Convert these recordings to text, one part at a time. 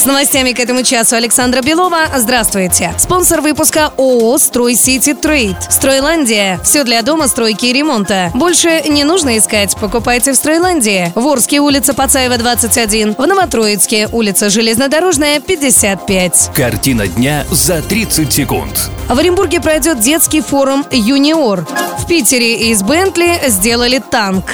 С новостями к этому часу Александра Белова. Здравствуйте. Спонсор выпуска ООО «Строй Сити Трейд». Стройландия. Все для дома, стройки и ремонта. Больше не нужно искать. Покупайте в Стройландии. В Орске улица Пацаева, 21. В Новотроицке улица Железнодорожная, 55. Картина дня за 30 секунд. В Оренбурге пройдет детский форум «Юниор». В Питере из Бентли сделали танк.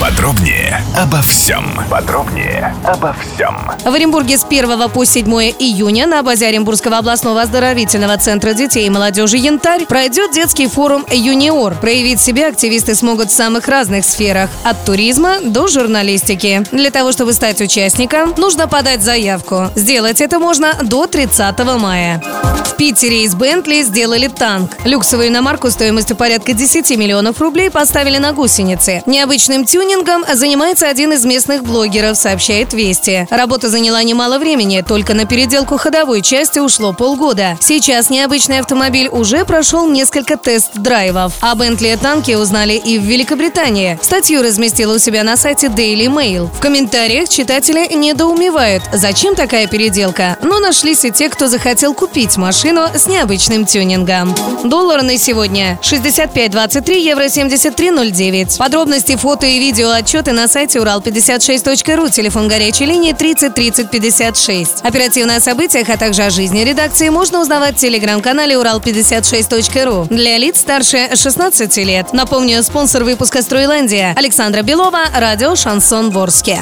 Подробнее обо всем. Подробнее обо всем. В Оренбурге с 1 по 7 июня на базе Оренбургского областного оздоровительного центра детей и молодежи «Янтарь» пройдет детский форум «Юниор». Проявить себя активисты смогут в самых разных сферах – от туризма до журналистики. Для того, чтобы стать участником, нужно подать заявку. Сделать это можно до 30 мая. В Питере из Бентли сделали танк. Люксовую иномарку стоимостью порядка 10 миллионов рублей поставили на гусеницы. Необычным тюнингом занимается один из местных блогеров, сообщает Вести. Работа заняла немало времени, только на переделку ходовой части ушло полгода. Сейчас необычный автомобиль уже прошел несколько тест-драйвов. О Бентли танке узнали и в Великобритании. Статью разместила у себя на сайте Daily Mail. В комментариях читатели недоумевают, зачем такая переделка, но нашлись и те, кто захотел купить машину с необычным тюнингом. Доллар на сегодня 65.23, евро 73.09. Подробности, фото и видео отчеты на сайте урал56.ру, телефон горячей линии 30 30 56. Оперативно о событиях, а также о жизни редакции можно узнавать в телеграм-канале урал56.ру для лиц старше 16 лет. Напомню, спонсор выпуска «Стройландия» Александра Белова, радио «Шансон Ворске».